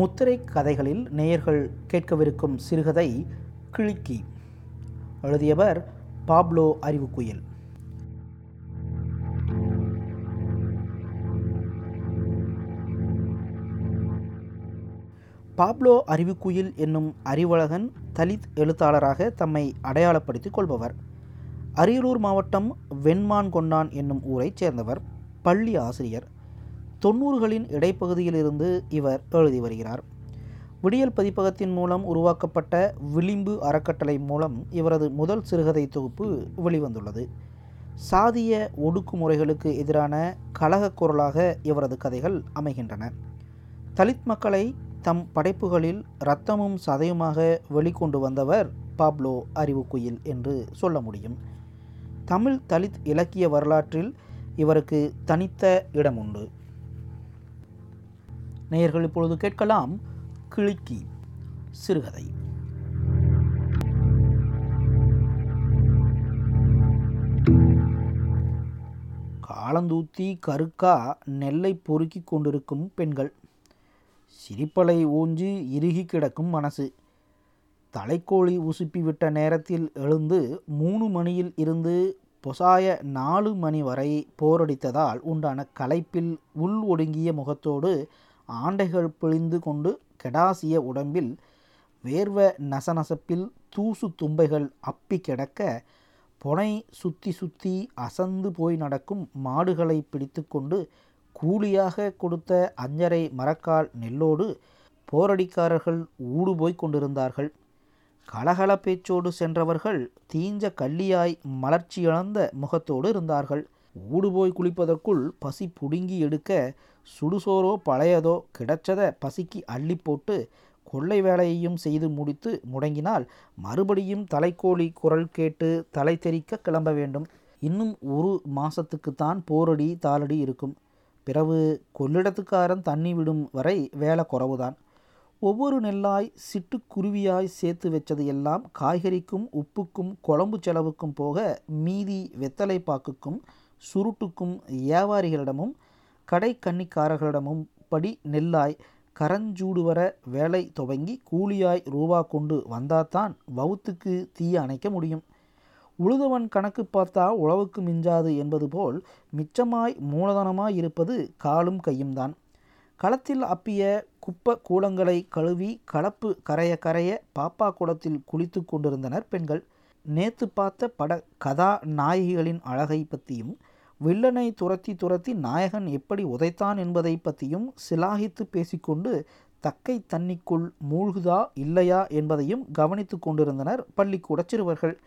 முத்திரை கதைகளில் நேயர்கள் கேட்கவிருக்கும் சிறுகதை கிழிக்கி எழுதியவர் பாப்லோ அறிவுக்குயில். பாப்லோ அறிவுக்குயில் என்னும் அறிவழகன் தலித் எழுத்தாளராக தம்மை அடையாளப்படுத்திக் கொள்பவர். அரியலூர் மாவட்டம் வெண்மான் கொண்டான் என்னும் ஊரைச் சேர்ந்தவர். பள்ளி ஆசிரியர். தொண்ணூறுகளின் இடைப்பகுதியிலிருந்து இவர் எழுதி வருகிறார். விடியல் பதிப்பகத்தின் மூலம் உருவாக்கப்பட்ட விளிம்பு அறக்கட்டளை மூலம் இவரது முதல் சிறுகதை தொகுப்பு வெளிவந்துள்ளது. சாதிய ஒடுக்குமுறைகளுக்கு எதிரான கலகக் குரலாக இவரது கதைகள் அமைகின்றன. தலித் மக்களை தம் படைப்புகளில் இரத்தமும் சதையுமாக வெளிக்கொண்டு வந்தவர் பாப்லோ அறிவுக்குயில் என்று சொல்ல முடியும். தமிழ் தலித் இலக்கிய வரலாற்றில் இவருக்கு தனித்த இடம் உண்டு நேயர்கள் இப்பொழுது கேட்கலாம் கிளிக்கி சிறுகதை. காலந்தூத்தி கருக்கா நெல்லை பொறுக்கி கொண்டிருக்கும் பெண்கள். சிரிப்பலை ஊஞ்சி இறுகி கிடக்கும் மனசு. தலைக்கோழி உசுப்பி விட்ட நேரத்தில் எழுந்து மூணு மணியில் இருந்து பொசாய நாலு மணி வரை போரடித்ததால் உண்டான களைப்பில் உள் ஒடுங்கிய முகத்தோடு ஆண்டைகள் பிழிந்து கொண்டு கெடாசிய உடம்பில் வேர்வ நசநசப்பில் தூசு தும்பைகள் அப்பி கிடக்க பொனை சுத்தி சுத்தி அசந்து போய் நடக்கும் மாடுகளை பிடித்து கொண்டு கூலியாக கொடுத்த அஞ்சரை மரக்கால் நெல்லோடு போரடிக்காரர்கள் ஊடு போய் கொண்டிருந்தார்கள். கலகல பேச்சோடு சென்றவர்கள் தீஞ்ச கள்ளியாய் மலர்ச்சியிழந்த முகத்தோடு இருந்தார்கள். ஊடுபோய் குளிப்பதற்குள் பசி புடுங்கி எடுக்க சுடுசோரோ பழையதோ கிடைச்சதை பசிக்கு அள்ளி போட்டு கொள்ளை வேலையையும் செய்து முடித்து முடங்கினால் மறுபடியும் தலைக்கோழி குரல் கேட்டு தலை தெறிக்க கிளம்ப வேண்டும். இன்னும் ஒரு மாசத்துக்குத்தான் போரடி தாளடி இருக்கும். பிறகு கொள்ளிடத்துக்காரன் தண்ணி விடும் வரை வேலை குறவுதான். ஒவ்வொரு நெல்லாய் சிட்டுக்குருவியாய் சேர்த்து வச்சது எல்லாம் காய்கறிக்கும் உப்புக்கும் குழம்பு செலவுக்கும் போக மீதி வெத்தலை பாக்குக்கும் சுருட்டுக்கும் வியாபாரிகளிடமும் கடை கன்னிக்காரர்களிடமும் படி நெல்லாய் கரஞ்சூடு வர வேலை துவங்கி கூலியாய் ரூபா கொண்டு வந்தாதான் வவுத்துக்கு தீய அணைக்க முடியும். உழுதவன் கணக்கு பார்த்தா உழவுக்கு மிஞ்சாது என்பது போல் மிச்சமாய் மூலதனமாய் இருப்பது காலும் கையும் தான். களத்தில் அப்பிய குப்ப கூலங்களை கழுவி கலப்பு கரைய கரைய பாப்பா குளத்தில் குளித்து கொண்டிருந்தனர் பெண்கள். நேத்து பார்த்த பட கதா நாயகிகளின் அழகை பற்றியும் வில்லனை துரத்தி துரத்தி நாயகன் எப்படி உதைத்தான் என்பதை பற்றியும் சிலாகித்து பேசிக்கொண்டு தக்கை தண்ணிக்குள் மூழ்குதா இல்லையா? என்பதையும் கவனித்து கொண்டிருந்தனர் பள்ளிக்கூட சிறுவர்கள்.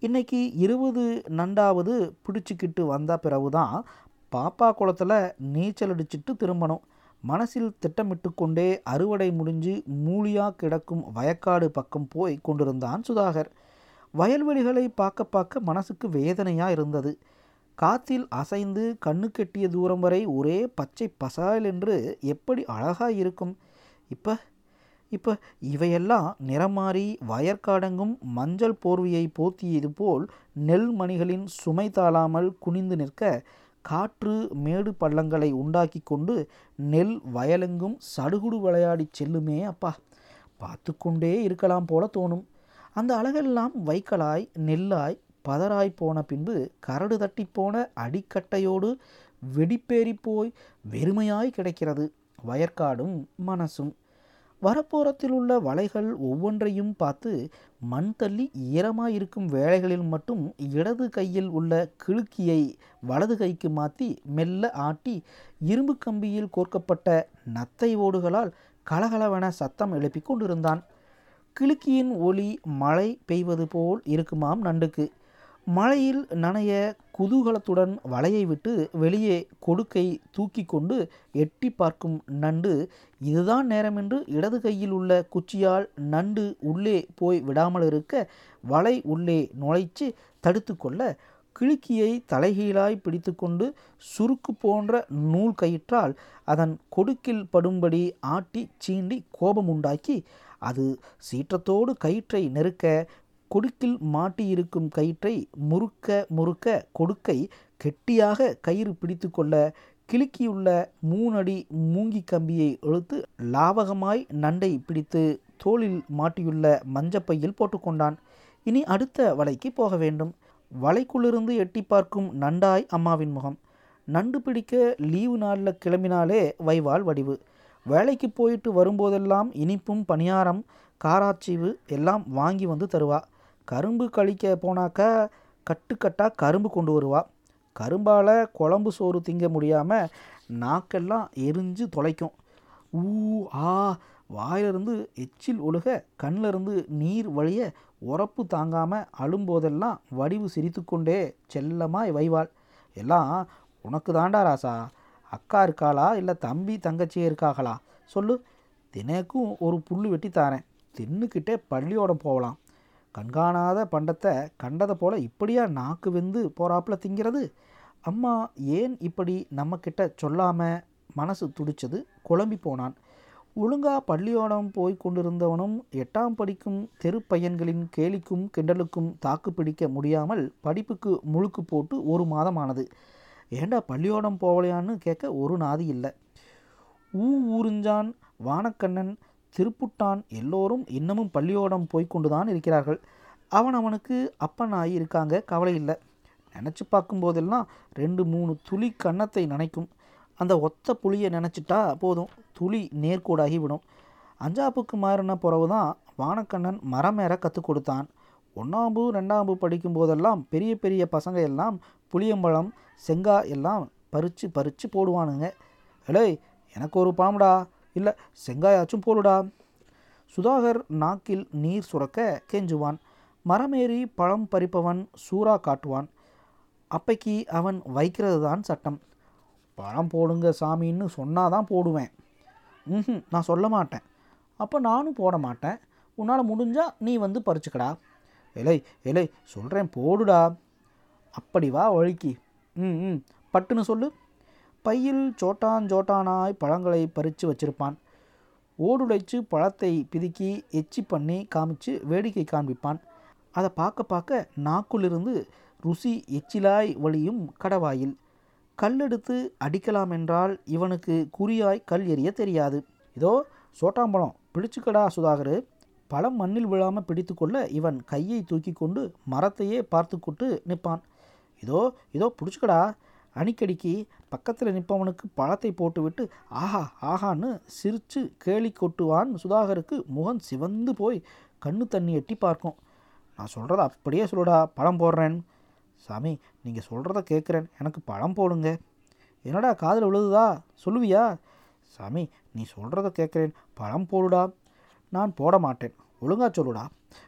இன்னைக்கு இருபது நண்டாவது பிடிச்சிக்கிட்டு வந்த பிறகுதான் பாப்பா குளத்தில் நீச்சல் அடிச்சிட்டு திரும்பணும். மனசில் திட்டமிட்டு கொண்டே அறுவடை முடிஞ்சு மூலியா கிடக்கும் வயக்காடு பக்கம் போய் கொண்டிருந்தான் சுதாகர். வயல்வெளிகளை பார்க்க பார்க்க மனசுக்கு வேதனையாக இருந்தது. காத்தில் அசைந்து கண்ணு கெட்டிய தூரம் வரை ஒரே பச்சை பசால் என்று எப்படி அழகாக இருக்கும்? இப்போ இப்போ இவையெல்லாம் நிறமாறி வயற்காடங்கும் மஞ்சள் போர்வையை போத்தியது போல் நெல் மணிகளின் சுமை தாழாமல் குனிந்து நிற்க காற்று மேடு பள்ளங்களை உண்டாக்கி கொண்டு நெல் வயலெங்கும் சடுகுடு விளையாடி செல்லுமே அப்பா. பார்த்து கொண்டே இருக்கலாம் போல தோணும். அந்த அழகெல்லாம் வைக்கலாய் நெல்லாய் பதறாய் போன பின்பு கரடு தட்டி போன அடிக்கட்டையோடு வெடிப்பேறி போய் வெறுமையாய் கிடைக்கிறது. வயற்காடும் மனசும். வரப்போரத்தில் உள்ள வலைகள் ஒவ்வொன்றையும் பார்த்து மண் தள்ளி ஈரமாக இருக்கும் வேலைகளில் மட்டும் இடது கையில் உள்ள கிழுக்கியை வலது கைக்கு மாற்றி மெல்ல ஆட்டி இரும்பு கம்பியில் கோர்க்கப்பட்ட நத்தை ஓடுகளால் கலகலவென சத்தம் எழுப்பி கொண்டிருந்தான். கிழுக்கியின் ஒளி மழை பெய்வது போல் இருக்குமாம் நண்டுக்கு. மழையில் நனைய குதூகலத்துடன் வலையை விட்டு வெளியே கொடுக்கை தூக்கி கொண்டு எட்டி பார்க்கும் நண்டு இதுதான் நேரமென்று இடது கையில் உள்ள குச்சியால் நண்டு உள்ளே போய் விடாமல் இருக்க வலை உள்ளே நுழைச்சு தடுத்து கொள்ள கிழுக்கியை தலைகீழாய் பிடித்துக்கொண்டு சுருக்கு போன்ற நூல் கயிற்றால் அதன் கொடுக்கில் படும்படி ஆட்டி சீண்டி கோபம் உண்டாக்கி அது சீற்றத்தோடு கயிற்றை நெருக்க கொடுக்கில் மாட்டியிருக்கும் கயிற்றை முறுக்க முறுக்க கொடுக்கை கெட்டியாக கயிறு பிடித்து கொள்ள கிலுக்கியுள்ள மூணடி மூங்கி கம்பியை இழுத்து லாவகமாய் நண்டை பிடித்து தோளில் மாட்டியுள்ள மஞ்சப்பையில் போட்டுக்கொண்டான். இனி அடுத்த வலைக்கு போக வேண்டும். வலைக்குள்ளிருந்து எட்டி பார்க்கும் நண்டாய் அம்மாவின் முகம். நண்டு பிடிக்க லீவு நாளில் கிளம்பினாலே வைவால் வடிவு. வேலைக்கு போயிட்டு வரும்போதெல்லாம் இனிப்பும் பணியாரம் காராச்சீவு எல்லாம் வாங்கி வந்து தருவா. கரும்பு கழிக்க போனாக்கா கட்டுக்கட்டாக கரும்பு கொண்டு வருவாள் கரும்பால் குழம்பு சோறு திங்க முடியாமல் நாக்கெல்லாம் எரிஞ்சு தொலைக்கும். ஊ ஆ வாயிலிருந்து எச்சில் ஒழுக கண்ணிலிருந்து நீர் வழிய உரப்பு தாங்காமல் அழும்போதெல்லாம் வடிவு சிரித்துக்கொண்டே செல்லமாய் வைவாள். எல்லாம் உனக்கு தாண்டா ராசா அக்கா இருக்காளா இல்லை தம்பி தங்கச்சியே இருக்காகளா? சொல்லு தினக்கும் ஒரு புல் வெட்டி தாரேன். தின்னுக்கிட்டே பள்ளியோடம் போகலாம். கண்காணாத பண்டத்தை கண்டதை போல இப்படியா நாக்கு வெந்து போறாப்புல திங்கிறது? அம்மா ஏன் இப்படி நம்மக்கிட்ட சொல்லாமல் மனசு துடிச்சது? குழம்பி போனான். ஒழுங்கா பள்ளியோடம் போய் கொண்டிருந்தவனும் எட்டாம் படிக்கும் தெரு பையன்களின் கேலிக்கும் கிண்டலுக்கும் தாக்கு பிடிக்க முடியாமல் படிப்புக்கு முழுக்கு போட்டு ஒரு மாதம் ஆனது ஏண்டா பள்ளியோடம் போகலையான்னு கேட்க ஒரு நாதி இல்லை. ஊ ஊறிஞ்சான் வானக்கண்ணன் திருப்புட்டான். எல்லோரும் இன்னமும் பள்ளியோடம் போய்க்கொண்டுதான் இருக்கிறார்கள். அவன் அவனுக்கு அப்பனாகி இருக்காங்க. கவலை இல்லை. நினச்சி பார்க்கும்போதெல்லாம் ரெண்டு மூணு துளி கன்னத்தை நினைக்கும். அந்த ஒத்த புளியை நினச்சிட்டா போதும். துளி நேர்கோடாகி விடும். அஞ்சாப்புக்கு மாறின பிறகு தான் வானக்கண்ணன் மரம் ஏற கற்றுக் கொடுத்தான். ஒன்றாம்பு ரெண்டாம்பு படிக்கும் போதெல்லாம் பெரிய பெரிய பசங்க எல்லாம் புளியம்பழம் செங்காய் எல்லாம் பறித்து பறித்து போடுவானுங்க. எலே எனக்கு ஒரு பழம்டா இல்லை செங்காயாச்சும் போடுடா. சுதாகர் நாக்கில் நீர் சுரக்க கெஞ்சுவான். மரமேறி பழம் பறிப்பவன் சூறா காட்டுவான். அப்பைக்கு அவன் வைக்கிறது தான் சட்டம். பழம் போடுங்க சாமின்னு சொன்னால் தான் போடுவேன். ம் நான் சொல்ல மாட்டேன். அப்போ நானும் போட மாட்டேன். உன்னால் முடிஞ்சால் நீ வந்து பறிச்சுக்கடா. இலை இலை சொல்கிறேன் போடுடா. அப்படி வா வழுக்கி. ம் ம் பட்டுன்னு சொல்லு. பையில் சோட்டான் சோட்டானாய் பழங்களை பறித்து வச்சிருப்பான். ஓடுடைச்சு பழத்தை பிதுக்கி எச்சி பண்ணி காமிச்சு வேடிக்கை காண்பிப்பான். அதை பார்க்க பார்க்க நாக்குலிருந்து ருசி எச்சிலாய் வழியும் கடவாயில். கல்லெடுத்து அடிக்கலாம் என்றால் இவனுக்கு குறியாய் கல் எறிய தெரியாது. இதோ சோட்டாம்பழம் பிடிச்சுக்கடா சுதாகர். பழம் மண்ணில் விழாமல் பிடித்துக்கொள்ள இவன் கையை தூக்கி கொண்டு மரத்தையே பார்த்து கொண்டு நிற்பான். இதோ இதோ பிடிச்சுக்கடா. அணிக்கடிக்கு பக்கத்தில் நிற்பவனுக்கு பழத்தை போட்டுவிட்டு ஆஹா ஆஹான்னு சிரித்து கேலி கொட்டுவான் சுதாகருக்கு முகம் சிவந்து போய் கண்ணு தண்ணி எட்டி பார்க்கும். நான் சொல்கிறத அப்படியே சொல்லுடா பழம் போடுறேன். சாமி நீங்கள் சொல்கிறத கேட்குறேன் எனக்கு பழம் போடுங்க. என்னடா காதில் விழுதுதா சொல்லுவியா? சாமி நீ சொல்கிறத கேட்குறேன் பழம் போடுடா. நான் போட மாட்டேன். ஒழுங்கா சொல்லுடா.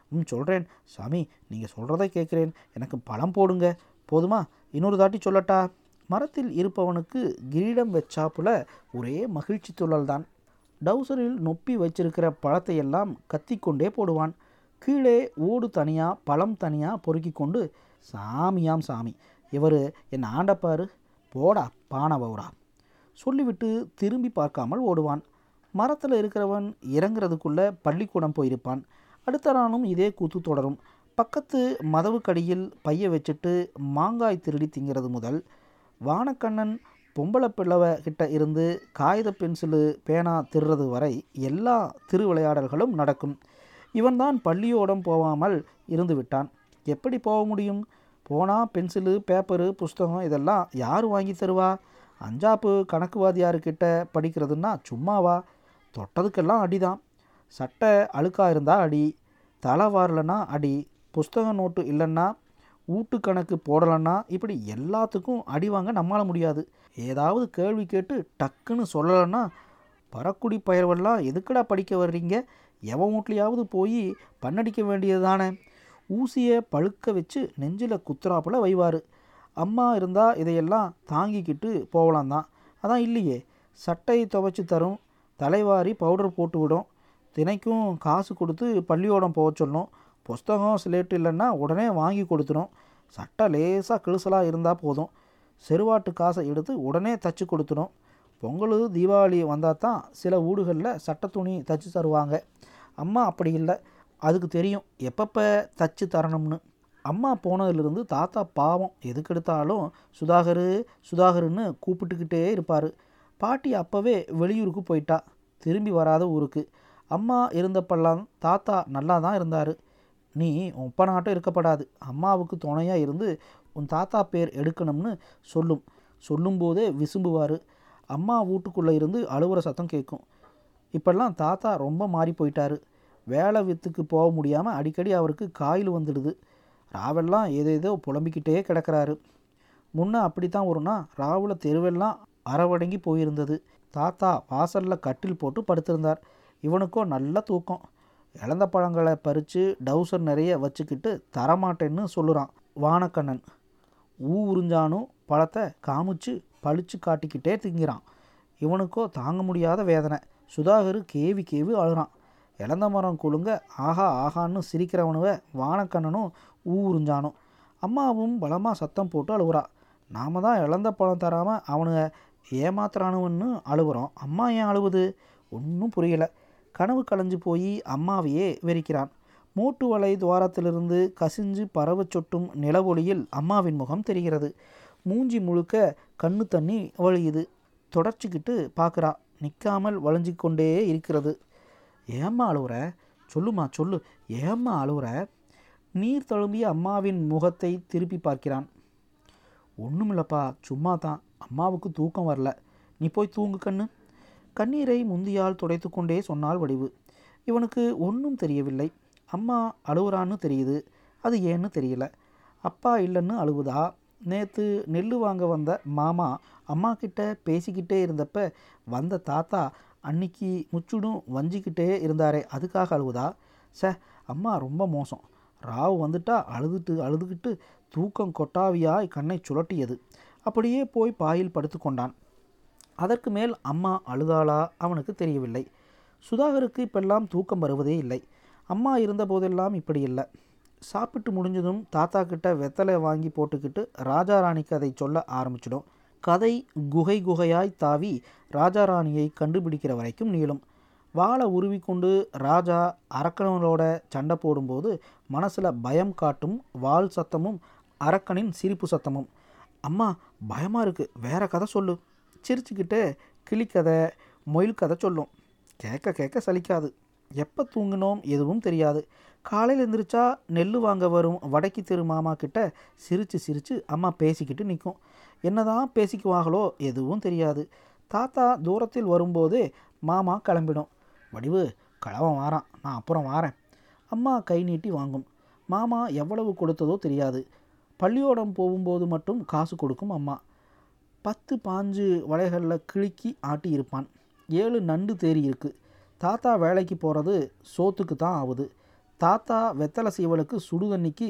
ம் சொல்கிறேன் சாமி நீங்கள் சொல்கிறத கேட்குறேன் எனக்கு பழம் போடுங்க. போதுமா? இன்னொரு தாட்டி சொல்லட்டா? மரத்தில் இருப்பவனுக்கு கிரீடம் வச்சாப்புல ஒரே மகிழ்ச்சி துள்ளல்தான். டவுசரில் நொப்பி வச்சிருக்கிற பழத்தை எல்லாம் கத்திக்கொண்டே போடுவான். கீழே ஓடு தனியாக பழம் தனியாக பொறுக்கி கொண்டு சாமியாம் சாமி இவர் என் ஆண்டப்பாரு போடா பானவரா சொல்லிவிட்டு திரும்பி பார்க்காமல் ஓடுவான். மரத்தில் இருக்கிறவன் இறங்குறதுக்குள்ளே பள்ளிக்கூடம் போயிருப்பான். அடுத்த நாளும் இதே கூத்து தொடரும். பக்கத்து மதவுக்கடியில் பைய வச்சுட்டு மாங்காய் திருடி திங்கிறது முதல். வானக்கண்ணன் பொம்பளை பிள்ளவை கிட்ட இருந்து காகித பென்சிலு பேனா திருறது வரை எல்லா திருவிளையாடல்களும் நடக்கும். இவன்தான் பள்ளியோடம் போகாமல் இருந்து விட்டான். எப்படி போக முடியும்? போனால் பென்சிலு பேப்பரு புஸ்தகம் இதெல்லாம் யார் வாங்கி தருவா? அஞ்சாப்பு கணக்குவாதியார்கிட்ட படிக்கிறதுன்னா சும்மாவா? தொட்டதுக்கெல்லாம் அடிதான். சட்டை அழுக்காக இருந்தால் அடி தலை வாரலன்னா அடி புஸ்தக நோட்டு இல்லைன்னா ஊட்டு கணக்கு போடலைன்னா இப்படி எல்லாத்துக்கும் அடி வாங்க நம்மளால் முடியாது. ஏதாவது கேள்வி கேட்டு டக்குன்னு சொல்லலைன்னா பறக்குடி பயிர்வெல்லாம் எதுக்குடா படிக்க வர்றீங்க? எவன் வீட்லையாவது போய் பண்ணடிக்க வேண்டியது தானே ஊசியை பழுக்க வச்சு நெஞ்சில் குத்துறாப்புல வைவார். அம்மா இருந்தால் இதையெல்லாம் தாங்கிக்கிட்டு போகலாம் தான் அதான் இல்லையே சட்டை துவைச்சி தரும் தலைவாரி பவுடர் போட்டு விடும். தினைக்கும் காசு கொடுத்து பள்ளியோடம் போக சொல்லணும் புஸ்தகம் ஸ்லேட் இல்லைன்னா உடனே வாங்கி கொடுத்துரும். சட்டை லேசாக கிழிசலாக இருந்தால் போதும். செருவாட்டு காசை எடுத்து உடனே தச்சு கொடுத்துடும் பொங்கல் தீபாவளி வந்தால் தான் சில வீடுகளில் சட்டை துணி தச்சு தருவாங்க. அம்மா அப்படி இல்லை. அதுக்கு தெரியும். எப்பப்போ தச்சு தரணும்னு. அம்மா போனதுலேருந்து தாத்தா பாவம். எதுக்கெடுத்தாலும் சுதாகரு சுதாகருன்னு கூப்பிட்டுக்கிட்டே இருப்பார். பாட்டி அப்போவே வெளியூருக்கு போயிட்டா. திரும்பி வராத ஊருக்கு. அம்மா இருந்தப்பெல்லாம் தாத்தா நல்லா தான் இருந்தார். நீ உப்ப நாட்டம் இருக்கப்படாது. அம்மாவுக்கு துணையாக இருந்து உன் தாத்தா பேர் எடுக்கணும்னு சொல்லும். சொல்லும்போதே விசும்புவார். அம்மா வீட்டுக்குள்ளே இருந்து அழுவுற சத்தம் கேட்கும் இப்பெல்லாம் தாத்தா ரொம்ப மாறி போயிட்டாரு. வேலை வித்துக்கு போக முடியாமல் அடிக்கடி அவருக்கு காயில் வந்துடுது. ராவெல்லாம் ஏதேதோ புலம்பிக்கிட்டே கிடக்கிறாரு. முன்ன அப்படித்தான் ஒரு நாள் ராவில் தெருவெல்லாம் அரவடங்கி போயிருந்தது. தாத்தா வாசலில் கட்டில் போட்டு படுத்திருந்தார். இவனுக்கோ நல்ல தூக்கம். இழந்த பழங்களை பறித்து டவுசர் நிறைய வச்சுக்கிட்டு தரமாட்டேன்னு சொல்லுறான் வானக்கண்ணன். ஊ உறிஞ்சானும் பழத்தை காமிச்சு பழிச்சு காட்டிக்கிட்டே திங்கிறான். இவனுக்கோ தாங்க முடியாத வேதனை. சுதாகர் கேவி கேவி அழுறான். இழந்த மரம் கொழுங்க ஆஹா ஆகான்னு சிரிக்கிறவனுவ வானக்கண்ணனும் ஊ உறிஞ்சானும் அம்மாவும் பலமாக சத்தம் போட்டு அழுகுறா. நாம தான் இழந்த பழம் தராமல் அவனுங்க ஏமாத்துறானுவன்னு அழுகுறோம். அம்மா ஏன் அழுவுது? ஒன்றும் புரியலை. கனவு களைஞ்சு போய் அம்மாவையே வெறிக்கிறான். மூட்டு வலை துவாரத்திலிருந்து கசிஞ்சு பரவ சொட்டும் நிலவொளியில் அம்மாவின் முகம் தெரிகிறது. மூஞ்சி முழுக்க கண்ணு தண்ணி வழியுது. தொடர்ச்சிக்கிட்டு பார்க்குறா. நிற்காமல் வளைஞ்சு கொண்டே இருக்கிறது. ஏம்மா அழுவுற? சொல்லுமா சொல்லு. ஏம்மா அழுவுற? நீர் தழும்பிய அம்மாவின் முகத்தை திருப்பி பார்க்கிறான். ஒன்றுமில்லப்பா சும்மா தான் அம்மாவுக்கு தூக்கம் வரல. நீ போய் தூங்கு கண்ணு. கண்ணீரை முந்தியால் துடைத்து கொண்டே சொன்னால் வடிவு. இவனுக்கு ஒன்றும் தெரியவில்லை. அம்மா அழுகுறான்னு தெரியுது. அது ஏன்னு தெரியல. அப்பா இல்லைன்னு அழுவுதா? நேற்று நெல் வாங்க வந்த மாமா அம்மா கிட்ட பேசிக்கிட்டே இருந்தப்ப வந்த தாத்தா அன்னைக்கு முச்சுடும் வஞ்சிக்கிட்டே இருந்தாரே அதுக்காக அழுவுதா? ச அம்மா ரொம்ப மோசம். ராவ் வந்துட்டா அழுதுட்டு அழுதுகிட்டு தூக்கம் கொட்டாவியாய் கண்ணை சுழட்டியது. அப்படியே போய் பாயில் படுத்து கொண்டான் அதற்கு மேல் அம்மா அழுதாளா அவனுக்கு தெரியவில்லை. சுதாகருக்கு இப்பெல்லாம் தூக்கம் வருவதே இல்லை. அம்மா இருந்த போதெல்லாம் இப்படி இல்லை. சாப்பிட்டு முடிஞ்சதும் தாத்தா கிட்ட வெத்தலை வாங்கி போட்டுக்கிட்டு ராஜா ராணிக்கு அதை சொல்ல ஆரம்பிச்சிடும். கதை குகை குகையாய் தாவி ராஜா ராணியை கண்டுபிடிக்கிற வரைக்கும் நீளும். வாளை உருவிக்கொண்டு ராஜா அரக்கனோட சண்டை போடும்போது மனசில் பயம் காட்டும் வாள் சத்தமும் அரக்கனின் சிரிப்பு சத்தமும். அம்மா பயமாக இருக்குது வேற கதை சொல்லு. சிரிச்சுக்கிட்டு கிளிக்கதை மொயில் கதை சொல்லும். கேட்க கேட்க சலிக்காது. எப்போ தூங்கினோம் எதுவும் தெரியாது. காலையில் எழுந்திரிச்சா நெல் வாங்க வரும் வடக்கி தெரு மாமா கிட்ட சிரித்து சிரித்து அம்மா பேசிக்கிட்டு நிற்கும் என்னதான் பேசிக்குவாங்களோ எதுவும் தெரியாது. தாத்தா தூரத்தில் வரும்போதே மாமா கிளம்பிடும். வடிவு கிழவன் வாரான். நான் அப்புறம் வாரேன். அம்மா கை நீட்டி வாங்கும். மாமா எவ்வளவு கொடுத்ததோ தெரியாது. பள்ளியோடம் போகும்போது மட்டும் காசு கொடுக்கும் அம்மா. பத்து பாஞ்சு வலைகளில் கிழுக்கி ஆட்டி இருப்பான். ஏழு நண்டு தேறி இருக்கு. தாத்தா வேலைக்கு போகிறது சோத்துக்கு தான் ஆகுது தாத்தா வெத்தலை சீவலுக்கு சுடுதண்ணிக்கு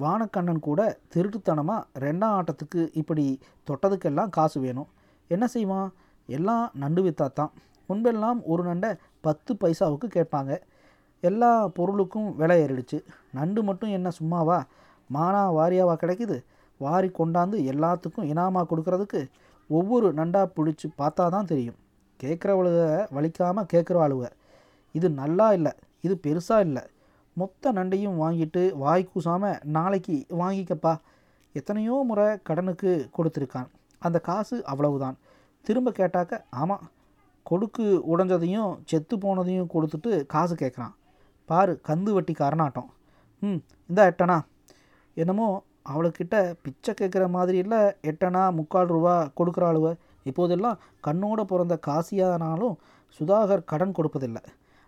வானக்கண்ணன் கூட திருட்டுத்தனமாக ரெண்டாம் ஆட்டத்துக்கு இப்படி தொட்டதுக்கெல்லாம் காசு வேணும். என்ன செய்வான்? எல்லாம் நண்டு வித்தாத்தான் முன்பெல்லாம் ஒரு நண்டை பத்து பைசாவுக்கு கேட்பாங்க. எல்லா பொருளுக்கும் விலை ஏறிடுச்சு. நண்டு மட்டும் என்ன சும்மாவா? மானா வாரியாவா கிடைக்குது? வாரி கொண்டாந்து எல்லாத்துக்கும் இனாமாக கொடுக்கறதுக்கு ஒவ்வொரு நண்டா பிடிச்சி பார்த்தா தான் தெரியும். கேட்குறவளுக வலிக்காமல் கேட்குறவாளுவ இது நல்லா இல்லை இது பெருசாக இல்லை. மொத்த நண்டையும் வாங்கிட்டு வாய் கூசாமல் நாளைக்கு வாங்கிக்கப்பா. எத்தனையோ முறை கடனுக்கு கொடுத்துருக்கான். அந்த காசு அவ்வளவுதான். திரும்ப கேட்டாக்க ஆமாம் கொடுக்கு உடைஞ்சதையும் செத்து போனதையும் கொடுத்துட்டு காசு கேட்குறான். பாரு கந்து வட்டி காரணாட்டம் ம் இந்தா எட்டனா. என்னமோ அவளுக்கிட்ட பிச்சை கேட்குற மாதிரி இல்லை எட்டனா முக்கால் ரூபா கொடுக்குறாளுவ. இப்போதெல்லாம் கண்ணோட பிறந்த காசியானாலும் சுதாகர் கடன் கொடுப்பதில்லை.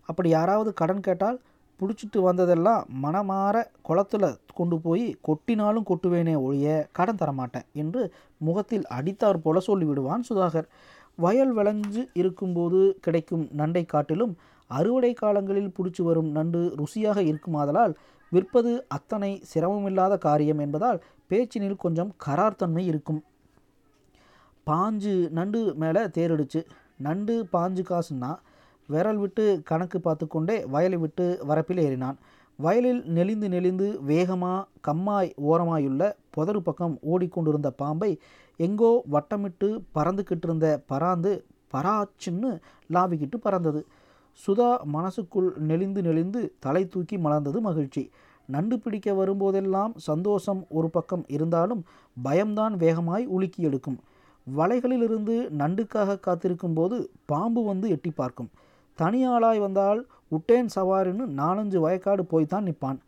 அப்படி யாராவது கடன் கேட்டால் பிடிச்சிட்டு வந்ததெல்லாம் மனமாற குளத்தில் கொண்டு போய் கொட்டினாலும் கொட்டுவேனே ஒழிய கடன் தரமாட்டேன் என்று முகத்தில் அடித்தார் போல சொல்லிவிடுவான் சுதாகர். வயல் விளைஞ்சு இருக்கும்போது கிடைக்கும் நண்டை காட்டிலும் அறுவடை காலங்களில் பிடிச்சி வரும் நண்டு ருசியாக இருக்குமாதலால் விற்பது அத்தனை சிரமமில்லாத காரியம் என்பதால் பேச்சினில் கொஞ்சம் கரார்த்தன்மை இருக்கும். பாஞ்சு நண்டு மேலே தேரிடுச்சு நண்டு பாஞ்சு காசுன்னா விரல் விட்டு கணக்கு பார்த்து கொண்டே வயலை விட்டு வரப்பில் ஏறினான். வயலில் நெளிந்து நெளிந்து வேகமாக கம்மாய் ஓரமாயுள்ள புதறு பக்கம் ஓடிக்கொண்டிருந்த பாம்பை எங்கோ வட்டமிட்டு பறந்துக்கிட்டு இருந்த பராந்து பராச்சுன்னு லாவிக்கிட்டு பறந்தது. சுதா மனசுக்குள் நெளிந்து நெளிந்து தலை தூக்கி மலர்ந்தது மகிழ்ச்சி. நண்டு பிடிக்க வரும்போதெல்லாம் சந்தோஷம் ஒரு பக்கம் இருந்தாலும் பயம்தான் வேகமாய் உலுக்கி எடுக்கும். வலைகளிலிருந்து நண்டுக்காக காத்திருக்கும் போது பாம்பு வந்து எட்டி பார்க்கும். தனியாளாய் வந்தால் உட்டேன் சவாரின்னு நாலஞ்சு வயக்காடு போய்தான் நிற்பான்.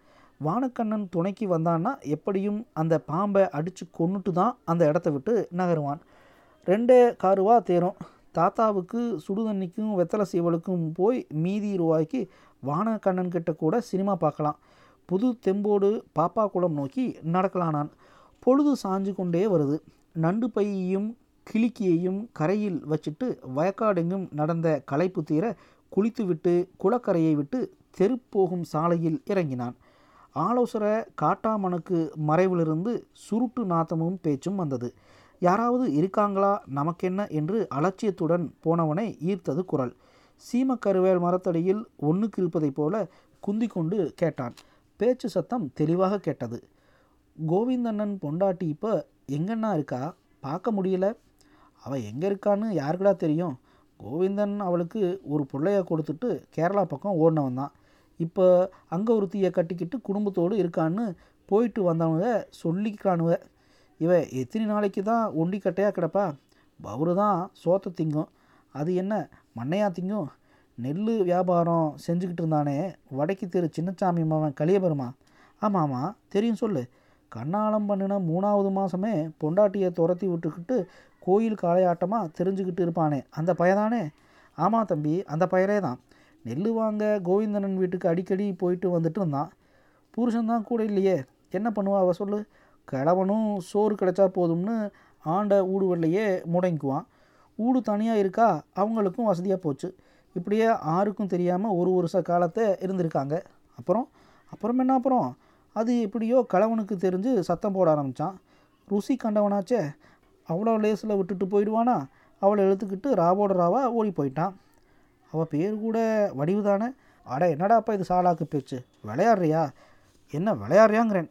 வானக்கண்ணன் துணைக்கு வந்தான்னா எப்படியும் அந்த பாம்பை அடித்து கொன்னுட்டு தான் அந்த இடத்த விட்டு நகருவான். ரெண்டே காருவா தேரும். தாத்தாவுக்கு சுடுதண்ணிக்கும் வெத்தலை சீவலுக்கும் போய் மீதி ரூபாய்க்கு வானக்கண்ணன் கிட்ட கூட சினிமா பார்க்கலாம். புது தெம்போடு பாப்பா குளம் நோக்கி நடக்கலாம் நான் பொழுது சாஞ்சு கொண்டே வருது. நண்டு பையையும் கிளிக்கியையும் கரையில் வச்சுட்டு வயக்காடெங்கும் நடந்த களைப்பு தீர குளித்துவிட்டு குளக்கரையை விட்டு தெரு போகும் சாலையில் இறங்கினான். ஆலோசர காட்டாமனுக்கு மறைவிலிருந்து சுருட்டு நாத்தமும் பேச்சும் வந்தது. யாராவது இருக்காங்களா? நமக்கென்ன? என்று அலட்சியத்துடன் போனவனை ஈர்த்தது குரல். சீமக்கருவேல் மரத்தடியில் ஒன்றுக்கு இருப்பதைப் போல குந்தி கொண்டு கேட்டான். பேச்சு சத்தம் தெளிவாக கேட்டது. கோவிந்தண்ணன் பொண்டாட்டி இப்போ எங்கண்ணா இருக்கா? பார்க்க முடியல. அவள் எங்கே இருக்கான்னு யாருக்கடா தெரியும்? கோவிந்தன் அவளுக்கு ஒரு பிள்ளைய கொடுத்துட்டு கேரளா பக்கம் ஓடினவன் தான் இப்போ அங்கே ஒருத்தியை கட்டிக்கிட்டு குடும்பத்தோடு இருக்கான்னு போயிட்டு வந்தவங்க சொல்லிக்கிறானுவ. இவன் எத்தனை நாளைக்கு தான் ஒண்டி கட்டையாக கிடப்பா? பவுரு தான் சோத்தை திங்கும். அது என்ன மண்ணையா திங்கும்? நெல் வியாபாரம் செஞ்சுக்கிட்டு இருந்தானே வடக்கு தெரு சின்னசாமி மாவன் கலியபெருமா ஆமாம் ஆமாம் தெரியும் சொல்லு. கண்ணாலம் பண்ணின மூணாவது மாதமே பொண்டாட்டியை துரத்தி விட்டுக்கிட்டு கோயில் காளையாட்டமாக தெரிஞ்சுக்கிட்டு இருப்பானே. அந்த பயதானே? ஆமாம் தம்பி அந்த பயலே தான். நெல் வாங்க கோவிந்தனன் வீட்டுக்கு அடிக்கடி போயிட்டு வந்துட்டு இருந்தான். புருஷன்தான் கூட இல்லையே. என்ன பண்ணுவா அவ சொல்லு? கிழவனும் சோறு கிடைச்சா போதும்னு ஆண்ட ஊடு வெள்ளையே முடங்கிக்குவான். ஊடு தனியாக இருக்கா? அவங்களுக்கும் வசதியாக போச்சு. இப்படியே ஆருக்கும் தெரியாமல் ஒரு வருஷ காலத்தை இருந்திருக்காங்க. அப்புறம் அப்புறம் என்ன அப்புறம்? அது எப்படியோ கிழவனுக்கு தெரிஞ்சு சத்தம் போட ஆரம்பித்தான் ருசி கண்டவனாச்சே. அவ்வளோ லேஸில் விட்டுட்டு போயிடுவானா? அவளை இழுத்துக்கிட்டு ராவோட ராவா ஓடி போயிட்டான். அவள் பேர் கூட வடிவு தானே அட என்னடாப்பா இது சாலாக்கு பேச்சு? விளையாடுறியா? என்ன விளையாடுறியாங்கிறேன்.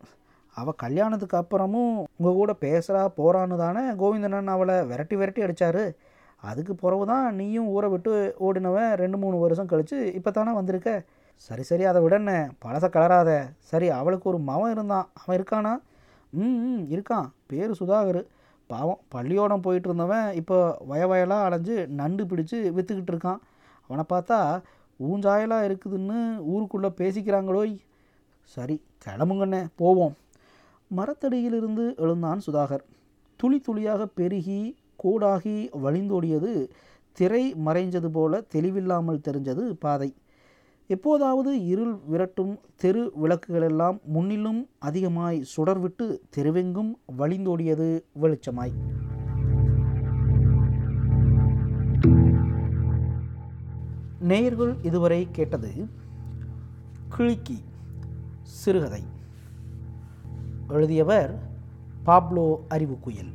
அவள் கல்யாணத்துக்கு அப்புறமும் உங்கள் கூட பேசுகிறா போகிறான்னு தானே கோவிந்தனன் அவளை விரட்டி விரட்டி அடித்தாரு அதுக்கு பிறகு தான் நீயும் ஊரை விட்டு ஓடினவன் ரெண்டு மூணு வருஷம் கழித்து இப்போ தானே வந்திருக்க? சரி சரி அதை விடண்ணே பழச கலராத. சரி அவளுக்கு ஒரு மவன் இருந்தான். அவன் இருக்கானா? ம் இருக்கான். பேர் சுதாகர். பாவம் பள்ளியோடம் போயிட்டு இருந்தவன் இப்போ வய வயலாக அலைஞ்சு நண்டு பிடிச்சு விற்றுக்கிட்டு இருக்கான். அவனை பார்த்தா ஊஞ்சாயலாக இருக்குதுன்னு ஊருக்குள்ளே பேசிக்கிறாங்களோய். சரி கிளம்புங்கண்ணே போவோம். மரத்தடியிலிருந்து எழுந்தான் சுதாகர். துளி துளியாக பெருகி கூடாகி வழிந்தோடியது திரை மறைஞ்சது போல தெளிவில்லாமல் தெரிஞ்சது பாதை. எப்போதாவது இருள் விரட்டும் தெரு விளக்குகளெல்லாம் முன்னிலும் அதிகமாய் சுடர்விட்டு தெருவெங்கும் வழிந்தோடியது வெளிச்சமாய். நேயர்கள் இதுவரை கேட்டது கிழிக்கி சிறுகதை. எழுதியவர் பாப்லோ அறிவுக்குயில்.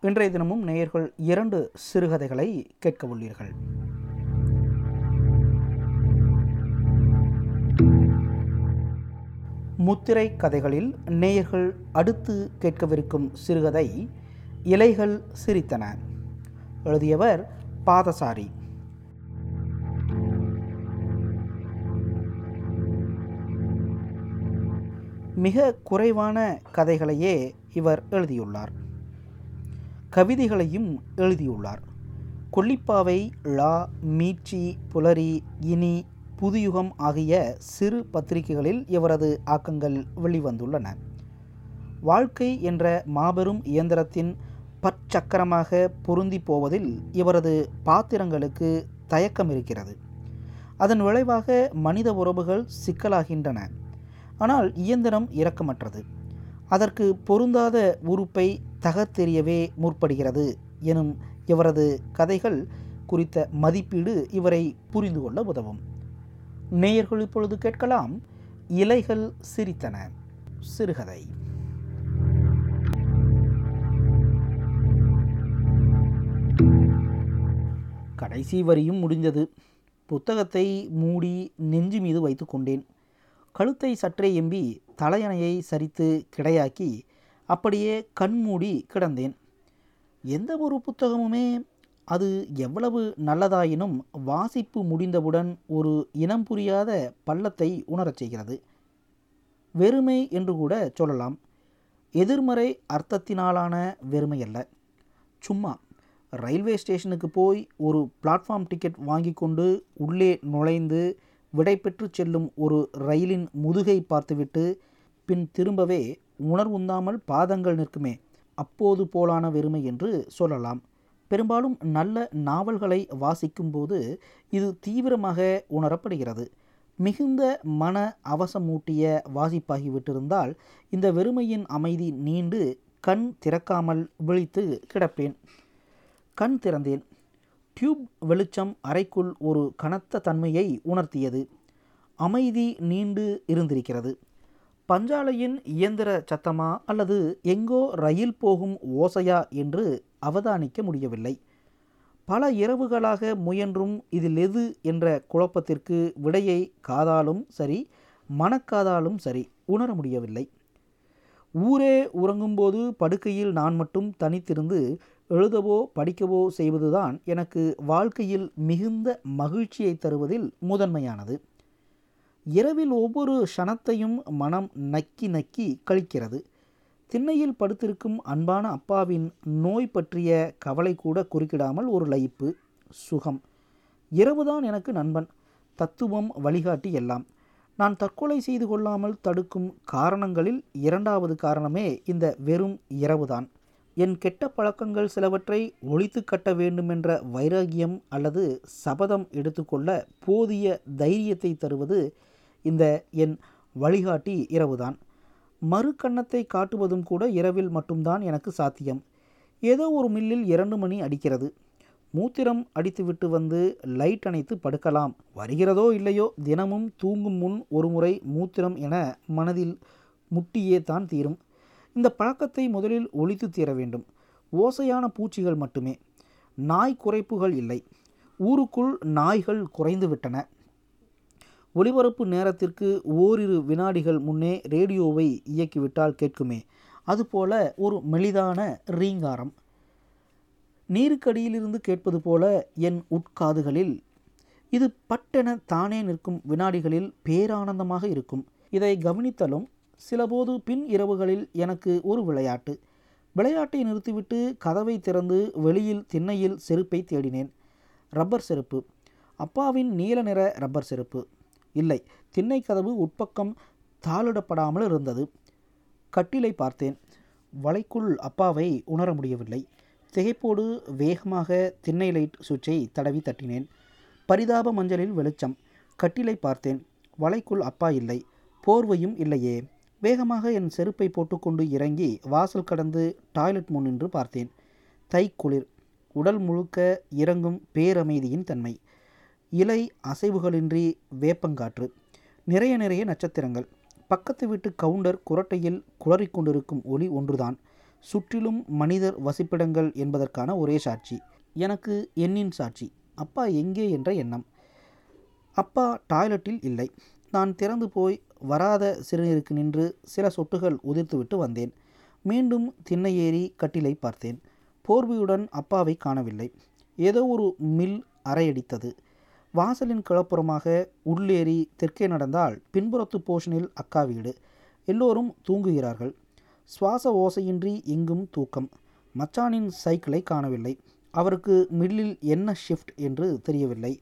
இன்றைய தினமும் நேயர்கள் இரண்டு சிறுகதைகளை கேட்க உள்ளீர்கள். முத்திரை கதைகளில் நேயர்கள் அடுத்து கேட்கவிருக்கும் சிறுகதை இலைகள் சிரித்தன. எழுதியவர் பாதசாரி. மிக குறைவான கதைகளையே இவர் எழுதியுள்ளார். கவிதைகளையும் எழுதியுள்ளார். கொல்லிப்பாவை லா மீட்சி புலரி இனி புதுயுகம் ஆகிய சிறு பத்திரிகைகளில் இவரது ஆக்கங்கள் வெளிவந்துள்ளன. வாழ்க்கை என்ற மாபெரும் இயந்திரத்தின் பற்சக்கரமாக பொருந்தி போவதில் இவரது பாத்திரங்களுக்கு தயக்கம் இருக்கிறது அதன் விளைவாக மனித உறவுகள் சிக்கலாகின்றன. ஆனால் இயந்திரம் இரக்கமற்றது. அதற்கு பொருந்தாத உறுப்பை தகர்த்தெறியவே முற்படுகிறது எனும் இவரது கதைகள் குறித்த மதிப்பீடு இவரை புரிந்து கொள்ள உதவும். நேயர்கள் இப்பொழுது கேட்கலாம் இலைகள் சிரித்தன. சிறுகதை. கடைசி வரியும் முடிந்தது. புத்தகத்தை மூடி நெஞ்சு மீது வைத்து கொண்டேன். கழுத்தை சற்றே எம்பி தலையணையை சரித்து கிடையாக்கி அப்படியே கண்மூடி கிடந்தேன். எந்த ஒரு புத்தகமுமே அது எவ்வளவு நல்லதாயினும் வாசிப்பு முடிந்தவுடன் ஒரு இனம் புரியாத பள்ளத்தை உணரச் செய்கிறது. வெறுமை என்று கூட சொல்லலாம். எதிர்மறை அர்த்தத்தினாலான வெறுமை அல்ல சும்மா ரயில்வே ஸ்டேஷனுக்கு போய் ஒரு பிளாட்ஃபார்ம் டிக்கெட் வாங்கி கொண்டு உள்ளே நுழைந்து விடைபெற்று செல்லும் ஒரு ரயிலின் முதுகை பார்த்துவிட்டு பின் திரும்பவே உணர்வுந்தாமல் பாதங்கள் நிற்குமே அப்போது போலான வெறுமை என்று சொல்லலாம். பெரும்பாலும் நல்ல நாவல்களை வாசிக்கும்போது இது தீவிரமாக உணரப்படுகிறது. மிகுந்த மன அவசமூட்டிய வாசிப்பாகிவிட்டிருந்தால் இந்த வெறுமையின் அமைதி நீண்டு கண் திறக்காமல் விழித்து கிடப்பேன். கண் திறந்தேன். டியூப் வெளிச்சம் அறைக்குள் ஒரு கனத்த தன்மையை உணர்த்தியது. அமைதி நீண்டு இருந்திருக்கிறது. பஞ்சாலையின் இயந்திர சத்தமா அல்லது எங்கோ ரயில் போகும் ஓசையா என்று அவதானிக்க முடியவில்லை. பல இரவுகளாக முயன்றும் இதில் எது என்ற குழப்பத்திற்கு விடையை காதாலும் சரி மனக்காதாலும் சரி உணர முடியவில்லை. ஊரே உறங்கும்போது படுக்கையில் நான் மட்டும் தனித்திருந்து எழுதவோ படிக்கவோ செய்வதுதான் எனக்கு வாழ்க்கையில் மிகுந்த மகிழ்ச்சியை தருவதில் முதன்மையானது. இரவில் ஒவ்வொரு க்ஷணத்தையும் மனம் நக்கி நக்கி கழிக்கிறது. திண்ணையில் படுத்திருக்கும் அன்பான அப்பாவின் நோய் பற்றிய கவலை கூட குறுக்கிடாமல் ஒரு லயிப்பு சுகம். இரவுதான் எனக்கு நண்பன். தத்துவம் வழிகாட்டி எல்லாம். நான் தற்கொலை செய்து கொள்ளாமல் தடுக்கும் காரணங்களில் இரண்டாவது காரணமே இந்த வெறும் இரவுதான். என் கெட்ட பழக்கங்கள் சிலவற்றை ஒழித்து கட்ட வேண்டுமென்ற வைராகியம் அல்லது சபதம் எடுத்துக்கொள்ள போதிய தைரியத்தை தருவது இந்த என் வழிகாட்டி இரவுதான். மறு கன்னத்தை காட்டுவதும் கூட இரவில் மட்டும்தான் எனக்கு சாத்தியம். ஏதோ ஒரு மில்லில் இரண்டு மணி அடிக்கிறது. மூத்திரம் அடித்துவிட்டு வந்து லைட் அணைத்து படுக்கலாம். வருகிறதோ இல்லையோ தினமும் தூங்கும் முன் ஒரு முறை மூத்திரம் என மனதில் முட்டியே தான் தீரும். இந்த பழக்கத்தை முதலில் ஒழித்து தீர வேண்டும். ஓசையான பூச்சிகள் மட்டுமே. நாய் குறைப்புகள் இல்லை. ஊருக்குள் நாய்கள் குறைந்து விட்டன. ஒளிபரப்பு நேரத்திற்கு ஓரிரு வினாடிகள் முன்னே ரேடியோவை இயக்கிவிட்டால் கேட்குமே. அதுபோல ஒரு மெலிதான ரீங்காரம். நீருக்கடியிலிருந்து கேட்பது போல என் உட்காதுகளில். இது பட்டென தானே நிற்கும் வினாடிகளில் பேரானந்தமாக இருக்கும். இதை கவனித்தலும் சிலபோது பின் இரவுகளில் எனக்கு ஒரு விளையாட்டு. விளையாட்டை நிறுத்திவிட்டு கதவை திறந்து வெளியில் திண்ணையில் செருப்பை தேடினேன். ரப்பர் செருப்பு. அப்பாவின் நீல நிற ரப்பர் செருப்பு. இல்லை திண்ணை கதவு உட்பக்கம் தாளிடப்படாமல் இருந்தது. கட்டிலை பார்த்தேன். வலைக்குள் அப்பாவை உணர முடியவில்லை. திகைப்போடு வேகமாக திண்ணை லைட் சுவிட்சை தடவி தட்டினேன். பரிதாப மஞ்சளில் வெளிச்சம். கட்டிலை பார்த்தேன். வலைக்குள் அப்பா இல்லை. போர்வையும் இல்லையே. வேகமாக என் செருப்பை போட்டுக்கொண்டு இறங்கி வாசல் கடந்து டாய்லெட் முன் நின்று பார்த்தேன். தை குளிர். உடல் முழுக்க இறங்கும் பேரமைதியின் தன்மை. இலை அசைவுகளின்றி வேப்பங்காற்று. நிறைய நிறைய நட்சத்திரங்கள். பக்கத்து வீட்டு கவுண்டர் குரட்டையில் குளறிக்கொண்டிருக்கும் ஒளி ஒன்றுதான். சுற்றிலும் மனிதர் வசிப்பிடங்கள் என்பதற்கான ஒரே சாட்சி. எனக்கு எண்ணின் சாட்சி. அப்பா எங்கே என்ற எண்ணம். அப்பா டாய்லெட்டில் இல்லை. நான் திறந்து போய் வராத சிறுநீருக்கு நின்று சில சொட்டுகள் உதிர்த்துவிட்டு வந்தேன். மீண்டும் திண்ணை ஏறி கட்டிலை பார்த்தேன். போர்வையுடன் அப்பாவை காணவில்லை. ஏதோ ஒரு மில் அறையடித்தது. வாசலின் கிளப்புறமாக உள்ளேறி தெற்கே நடந்தால் பின்புறத்து போஷனில் அக்கா வீடு. எல்லோரும் தூங்குகிறார்கள். சுவாச ஓசையின்றி எங்கும் தூக்கம். மச்சானின் சைக்கிளை காணவில்லை. அவருக்கு மில்லில் என்ன ஷிஃப்ட் என்று தெரியவில்லை.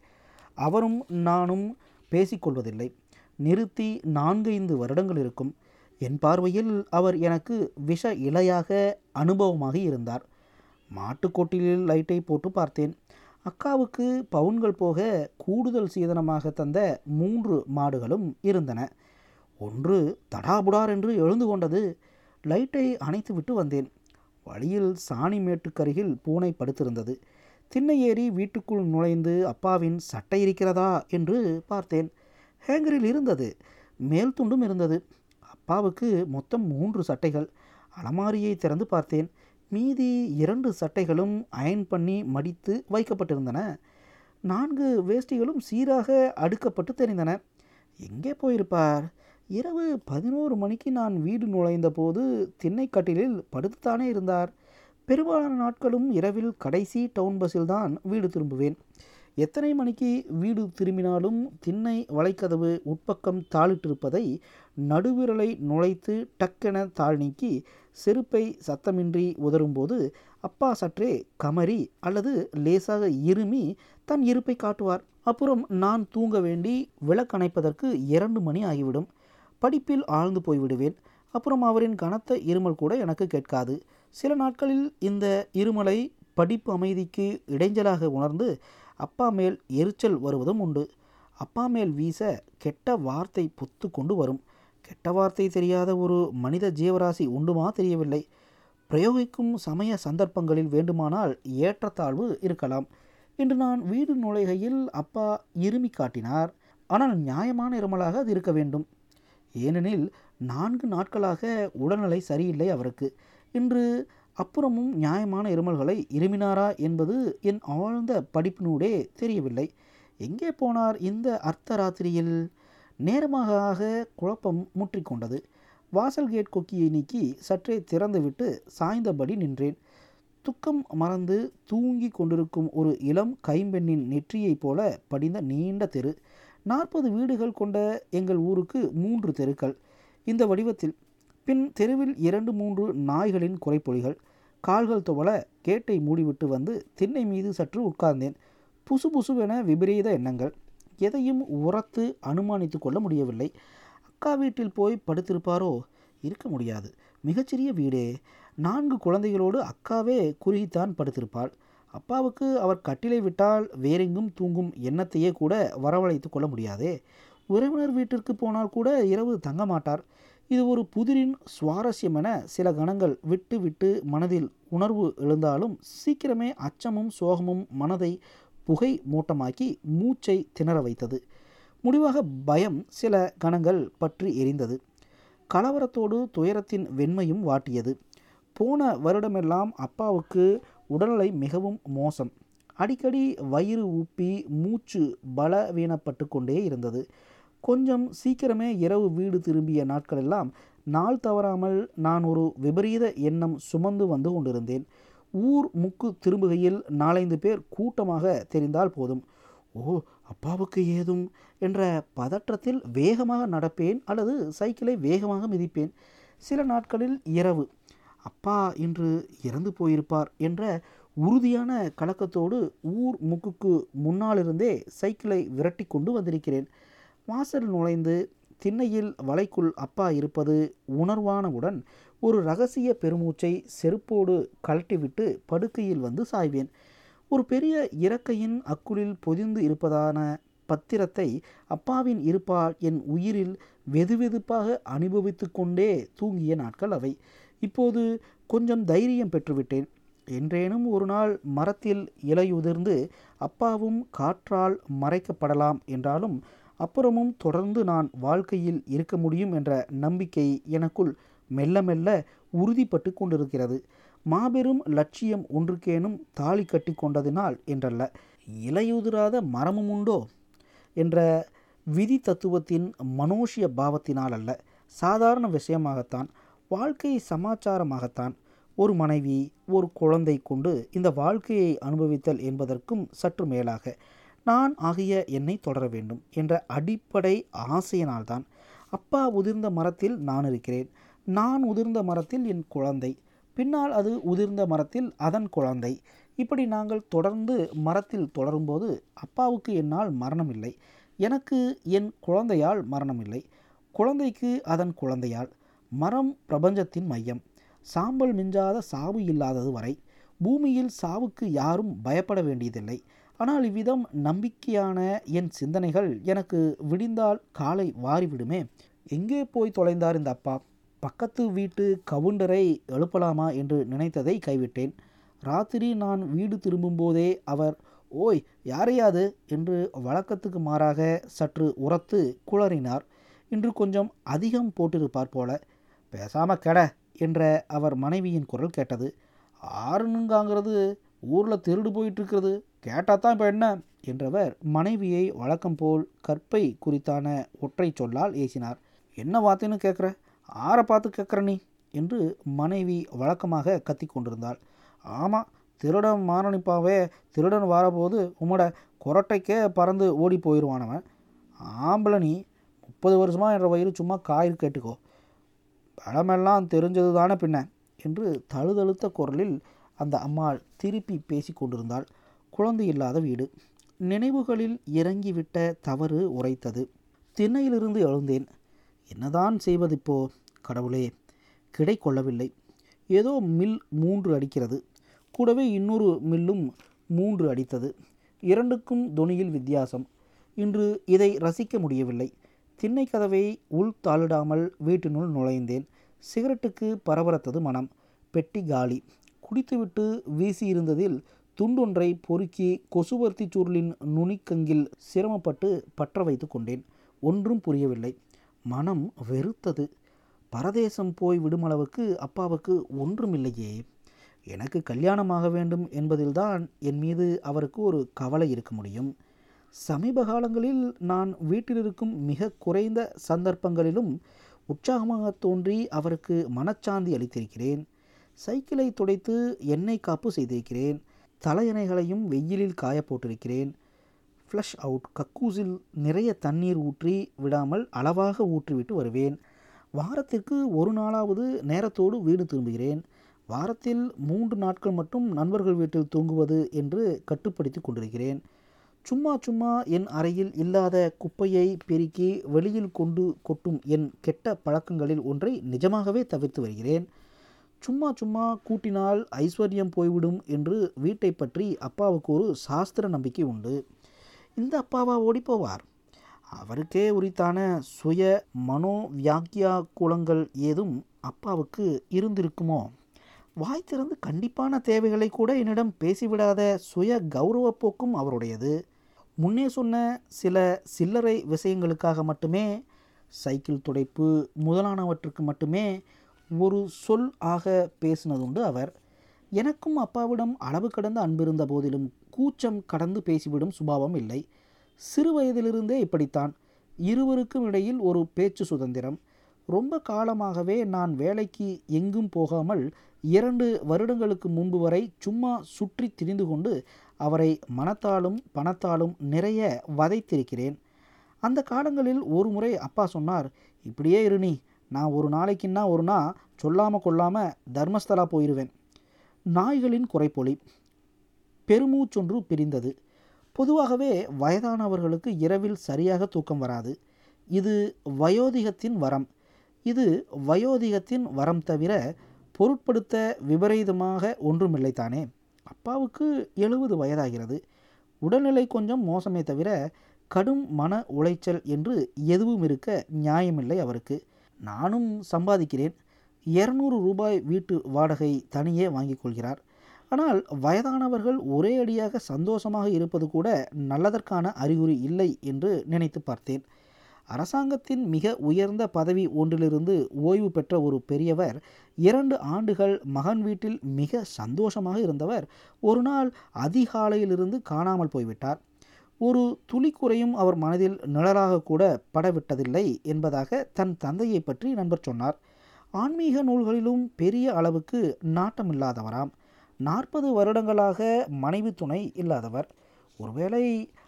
அவரும் நானும் பேசிக்கொள்வதில்லை. நிறுத்தி நான்கைந்து வருடங்கள் இருக்கும். என் பார்வையில் அவர் எனக்கு விஷ இலையாக அனுபவமாக இருந்தார். மாட்டுக்கொட்டிலில் லைட்டை போட்டு பார்த்தேன். அக்காவுக்கு பவுன்கள் போக கூடுதல் சீதனமாக தந்த மூன்று மாடுகளும் இருந்தன. ஒன்று தடாபுடார் என்று எழுந்து கொண்டது. லைட்டை அணைத்து விட்டு வந்தேன். வழியில் சாணி மேட்டுக்கருகில் பூனை படுத்திருந்தது. திண்ணை ஏறி வீட்டுக்குள் நுழைந்து அப்பாவின் சட்டை இருக்கிறதா? என்று பார்த்தேன். ஹேங்கரில் இருந்தது. மேல் துண்டும் இருந்தது. அப்பாவுக்கு மொத்தம் மூன்று சட்டைகள். அலமாரியை திறந்து பார்த்தேன். மீதி இரண்டு சட்டைகளும் அயன் பண்ணி மடித்து வைக்கப்பட்டிருந்தன. நான்கு வேஷ்டிகளும் சீராக அடுக்கப்பட்டு தெரிந்தன. எங்கே போயிருப்பார்? இரவு பதினோரு மணிக்கு நான் வீடு நுழைந்த போது திண்ணைக்கட்டிலில் படுத்துத்தானே இருந்தார். பெரும்பாலான நாட்களும் இரவில் கடைசி டவுன் பஸ்ஸில் தான் வீடு திரும்புவேன். எத்தனை மணிக்கு வீடு திரும்பினாலும் திண்ணை வலைக்கதவு உட்பக்கம் தாளிட்டிருப்பதை நடுவிரலை நுழைத்து டக்கென தாழ் நீக்கி செருப்பை சத்தமின்றி உதரும்போது அப்பா சற்றே கமரி அல்லது லேசாக இருமி தன் இருப்பை காட்டுவார். அப்புறம் நான் தூங்க வேண்டி விளக்கணைப்பதற்கு இரண்டு மணி ஆகிவிடும். படிப்பில் ஆழ்ந்து போய்விடுவேன். அப்புறம் அவரின் கனத்த இருமல் கூட எனக்கு கேட்காது. சில நாட்களில் இந்த இருமலை படிப்பு அமைதிக்கு இடைஞ்சலாக உணர்ந்து அப்பா மேல் எரிச்சல் வருவதும் உண்டு. அப்பா மேல் வீச கெட்ட வார்த்தை பொத்து கொண்டு வரும். கெட்ட வார்த்தை தெரியாத ஒரு மனித ஜீவராசி உண்டுமா தெரியவில்லை. பிரயோகிக்கும் சமய சந்தர்ப்பங்களில் வேண்டுமானால் ஏற்றத்தாழ்வு இருக்கலாம். இன்று நான் வீடு நுழைகையில் அப்பா இருமி காட்டினார். ஆனால் நியாயமான இருமலாக அது இருக்க வேண்டும். ஏனெனில் நான்கு நாட்களாக உடல்நிலை சரியில்லை அவருக்கு. இன்று அப்புறமும் நியாயமான இருமல்களை இருமினாரா என்பது என் ஆழ்ந்த படிப்பினூடே தெரியவில்லை. எங்கே போனார் இந்த அர்த்த ராத்திரியில் நேரமாக ஆக குழப்பம் முற்றிக்கொண்டது வாசல் கேட் கொக்கியை நீக்கி சற்றே திறந்துவிட்டு சாய்ந்தபடி நின்றேன். துக்கம் மறந்து தூங்கி கொண்டிருக்கும் ஒரு இளம் கைம்பெண்ணின் நெற்றியைப் போல படிந்த நீண்ட தெரு. நாற்பது வீடுகள் கொண்ட எங்கள் ஊருக்கு மூன்று தெருக்கள். இந்த வடிவத்தில். பின் தெருவில் இரண்டு மூன்று நாய்களின் குறைப்பொழிகள். கால்கள் துவள கேட்டை மூடிவிட்டு வந்து திண்ணை மீது சற்று உட்கார்ந்தேன். புசு புசுவென விபரீத எண்ணங்கள். எதையும் உரத்து அனுமானித்து கொள்ள முடியவில்லை. அக்கா வீட்டில் போய் படுத்திருப்பாரோ? இருக்க முடியாது. மிகச்சிறிய வீடே. நான்கு குழந்தைகளோடு அக்காவே குறுகித்தான் படுத்திருப்பாள். அப்பாவுக்கு அவர் கட்டிலை விட்டால் வேறெங்கும் தூங்கும் எண்ணத்தையே கூட வரவழைத்து கொள்ள முடியாதே. உறவினர் வீட்டிற்கு போனால் கூட இரவு தங்க மாட்டார். இது ஒரு புதிரின் சுவாரஸ்யம் என சில கணங்கள் விட்டு விட்டு மனதில் உணர்வு எழுந்தாலும் சீக்கிரமே அச்சமும் சோகமும் மனதை புகை மூட்டமாக்கி மூச்சை திணற வைத்தது. முடிவாக பயம் சில கணங்கள் பற்றி எரிந்தது. கலவரத்தோடு துயரத்தின் வெண்மையும் வாட்டியது. போன வருடமெல்லாம் அப்பாவுக்கு உடல்நிலை மிகவும் மோசம். அடிக்கடி வயிறு ஊப்பி மூச்சு பலவீனப்பட்டு கொண்டே இருந்தது. கொஞ்சம் சீக்கிரமே இரவு வீடு திரும்பிய நாட்களெல்லாம் நாள் தவறாமல் நான் ஒரு விபரீத எண்ணம் சுமந்து வந்து கொண்டிருந்தேன். ஊர் முக்கு திரும்புகையில் நாலைந்து பேர் கூட்டமாக தெரிந்தால் போதும். ஓ அப்பாவுக்கு ஏதும்? என்ற பதற்றத்தில் வேகமாக நடப்பேன் அல்லது சைக்கிளை வேகமாக மிதிப்பேன். சில நாட்களில் இரவு. அப்பா இன்று இறந்து போயிருப்பார் என்ற உறுதியான கலக்கத்தோடு ஊர் முக்குக்கு முன்னாலிருந்தே சைக்கிளை விரட்டி கொண்டு வந்திருக்கிறேன். வாசல் நுழைந்து திண்ணையில் வலைக்குள் அப்பா இருப்பது உணர்வானவுடன் ஒரு ரகசிய பெருமூச்சை செருப்போடு கழட்டிவிட்டு படுக்கையில் வந்து சாய்வேன். ஒரு பெரிய இறக்கையின் அக்குளில் பொதிந்து இருப்பதான பத்திரத்தை அப்பாவின் இருப்பால் என் உயிரில் வெதுவெதுப்பாக அனுபவித்து கொண்டே தூங்கிய நாட்கள் அவை. இப்போது கொஞ்சம் தைரியம் பெற்றுவிட்டேன். என்றேனும் ஒரு நாள் மரத்தில் இலையுதிர்ந்து அப்பாவும் காற்றால் மறைக்கப்படலாம் என்றாலும் அப்புறமும் தொடர்ந்து நான் வாழ்க்கையில் இருக்க முடியும் என்ற நம்பிக்கை எனக்குள் மெல்ல மெல்ல உறுதிப்பட்டு கொண்டிருக்கிறது. மாபெரும் லட்சியம் ஒன்றுக்கேனும் தாலி கட்டி கொண்டதினால் என்றல்ல. இலையுதிராத மரமும் உண்டோ? என்ற விதி தத்துவத்தின் மனோஷிய பாவத்தினால் அல்ல சாதாரண விஷயமாகத்தான் வாழ்க்கை சமாச்சாரமாகத்தான் ஒரு மனைவி ஒரு குழந்தை கொண்டு இந்த வாழ்க்கையை அனுபவித்தல் என்பதற்கும் சற்று மேலாக. நான் ஆகிய என்னை தொடர வேண்டும் என்ற அடிப்படை ஆசையினால்தான் அப்பா உதிர்ந்த மரத்தில் நான் இருக்கிறேன். நான் உதிர்ந்த மரத்தில் என் குழந்தை. பின்னால் அது உதிர்ந்த மரத்தில் அதன் குழந்தை. இப்படி நாங்கள் தொடர்ந்து மரத்தில் தொடரும்போது அப்பாவுக்கு என்னால் மரணமில்லை. எனக்கு என் குழந்தையால் மரணமில்லை. குழந்தைக்கு அதன் குழந்தையால். மரம் பிரபஞ்சத்தின் மையம். சாம்பல் மிஞ்சாத சாவு இல்லாதது வரை. பூமியில் சாவுக்கு யாரும் பயப்பட வேண்டியதில்லை. ஆனால் இவ்விதம் நம்பிக்கையான என் சிந்தனைகள் எனக்கு விடிந்தால் காலை வாரிவிடுமே. எங்கே போய் தொலைந்தார் இந்த அப்பா? பக்கத்து வீட்டு கவுண்டரை எழுப்பலாமா என்று நினைத்ததை கைவிட்டேன். ராத்திரி நான் வீடு திரும்பும்போதே அவர் ஓய் யாரையாது? என்று வழக்கத்துக்கு மாறாக சற்று உரத்து குளறினார். இன்று கொஞ்சம் அதிகம் போட்டிருப்பார் போல. பேசாம கெட என்ற அவர் மனைவியின் குரல் கேட்டது. ஆறுனுங்காங்கிறது ஊரில் திருடு போயிட்டுருக்கிறது. கேட்டால் தான் இப்போ என்ன? என்றவர் மனைவியை வழக்கம் போல் கற்பை குறித்தான ஒற்றை சொல்லால் ஏசினார். என்ன வார்த்தைன்னு கேட்குற ஆரை பார்த்து கேட்குற நீ? என்று மனைவி வழக்கமாக கத்தி கொண்டிருந்தாள். ஆமாம் திருடன் மாரணிப்பாவே திருடன் வரபோது உம்மோட கொரட்டைக்கே பறந்து ஓடி போயிடுவானவன் ஆம்பளை நீ முப்பது வருஷமாக என்ற வயிறு சும்மா காயிறு கேட்டுக்கோ. பழமெல்லாம் தெரிஞ்சது தானே பின்ன? என்று தழுதழுத்த குரலில் அந்த அம்மாள் திருப்பி பேசி கொண்டிருந்தாள். குழந்தை இல்லாத வீடு. நினைவுகளில் இறங்கிவிட்ட தவறு உரைத்தது. திண்ணையிலிருந்து எழுந்தேன். என்னதான் செய்வதிப்போ கடவுளே கிடை கொள்ளவில்லை ஏதோ மில் மூன்று அடிக்கிறது. கூடவே இன்னொரு மில்லும் மூன்று அடித்தது. இரண்டுக்கும் தொனியில் வித்தியாசம். இன்று இதை ரசிக்க முடியவில்லை. திண்ணை கதவை உள் தாளிடாமல் வீட்டினுள் நுழைந்தேன். சிகரெட்டுக்கு பரபரத்தது மனம். பெட்டி காலி. குடித்துவிட்டு வீசியிருந்ததில் துண்டொன்றை பொறுக்கி கொசுவர்த்தி சுருளின் நுனிக்கங்கில் சிரமப்பட்டு பற்ற வைத்து கொண்டேன். ஒன்றும் புரியவில்லை. மனம் வெறுத்தது. பரதேசம் போய் விடுமளவுக்கு அப்பாவுக்கு ஒன்றுமில்லையே. எனக்கு கல்யாணமாக வேண்டும் என்பதில்தான் என் மீது அவருக்கு ஒரு கவலை இருக்க முடியும். சமீப காலங்களில் நான் வீட்டிலிருக்கும் மிக குறைந்த சந்தர்ப்பங்களிலும் உற்சாகமாக தோன்றி அவருக்கு மனச்சாந்தி அளித்திருக்கிறேன். சைக்கிளை துடைத்து எண்ணெய் காப்பு செய்திருக்கிறேன். தலையணைகளையும் வெயிலில் காய போட்டிருக்கிறேன். ஃப்ளஷ் அவுட் கக்கூசில் நிறைய தண்ணீர் ஊற்றி விடாமல் அளவாக ஊற்றிவிட்டு வருவேன். வாரத்திற்கு ஒரு நாளாவது நேரத்தோடு வீடு திரும்புகிறேன். வாரத்தில் மூன்று நாட்கள் மட்டும் நண்பர்கள் வீட்டில் தூங்குவது என்று கட்டுப்படுத்தி கொண்டிருக்கிறேன். சும்மா சும்மா என் அறையில் இல்லாத குப்பையை பெருக்கி வெளியில் கொண்டு கொட்டும் என் கெட்ட பழக்கங்களில் ஒன்றை நிஜமாகவே தவிர்த்து வருகிறேன். சும்மா சும்மா கூட்டினால் ஐஸ்வர்யம் போய்விடும் என்று வீட்டை பற்றி அப்பாவுக்கு ஒரு சாஸ்திர நம்பிக்கை உண்டு. இந்த அப்பாவா ஓடி போவார். அவருக்கே உரித்தான சுய மனோ வியாக்கியா குலங்கள் ஏதும் அப்பாவுக்கு இருந்திருக்குமோ? வாய் திறந்து கண்டிப்பான தேவைகளை கூட என்னிடம் பேசிவிடாத சுய கௌரவ போக்கும் அவருடையது. முன்னே சொன்ன சில சில்லறை விஷயங்களுக்காக மட்டுமே சைக்கிள் துடைப்பு முதலானவற்றுக்கு மட்டுமே ஒரு சொல் ஆக பேசினதுண்டு அவர். எனக்கும் அப்பாவிடம் அளவு கடந்த அன்பிருந்த போதிலும் கூச்சம் கடந்து பேசிவிடும் சுபாவம் இல்லை. சிறு வயதிலிருந்தே இப்படித்தான். இருவருக்கும் இடையில் ஒரு பேச்சு சுதந்திரம். ரொம்ப காலமாகவே நான் வேலைக்கு எங்கும் போகாமல் இரண்டு வருடங்களுக்கு முன்பு வரை சும்மா சுற்றி திரிந்து கொண்டு அவரை மனத்தாலும் பணத்தாலும் நிறைய வதைத்திருக்கிறேன். அந்த காலங்களில் ஒரு முறை அப்பா சொன்னார் இப்படியே இரு நீ நான் ஒரு நாளைக்குன்னா ஒரு நாள் சொல்லாமல் கொள்ளாமல் தர்மஸ்தலா போயிடுவேன் நாய்களின் குறைப்பொலி. பெருமூச்சொன்று பிரிந்தது. பொதுவாகவே வயதானவர்களுக்கு இரவில் சரியாக தூக்கம் வராது. இது வயோதிகத்தின் வரம். இது வயோதிகத்தின் வரம் தவிர பொருட்படுத்த விபரீதமாக ஒன்றுமில்லை தானே. அப்பாவுக்கு எழுபது வயதாகிறது. உடல்நிலை கொஞ்சம் மோசமே தவிர கடும் மன உளைச்சல் என்று எதுவும் இருக்க நியாயமில்லை அவருக்கு. நானும் சம்பாதிக்கிறேன். இரநூறு ரூபாய் வீட்டு வாடகை தனியே வாங்கிக் கொள்கிறார். ஆனால் வயதானவர்கள் ஒரே அடியாக சந்தோஷமாக இருப்பது கூட நல்லதற்கான அறிகுறி இல்லை என்று நினைத்து பார்த்தேன். அரசாங்கத்தின் மிக உயர்ந்த பதவி ஒன்றிலிருந்து ஓய்வு பெற்ற ஒரு பெரியவர் இரண்டு ஆண்டுகள் மகன் வீட்டில் மிக சந்தோஷமாக இருந்தவர் ஒரு நாள் அதிகாலையிலிருந்து காணாமல் போய்விட்டார். ஒரு துளிக்குறையும் அவர் மனதில் நிழலாக கூட படவிட்டதில்லை என்பதாக தன் தந்தையை பற்றி நண்பர் சொன்னார். ஆன்மீக நூல்களிலும் பெரிய அளவுக்கு நாட்டமில்லாதவராம். நாற்பது வருடங்களாக மனைவி துணை இல்லாதவர். ஒருவேளை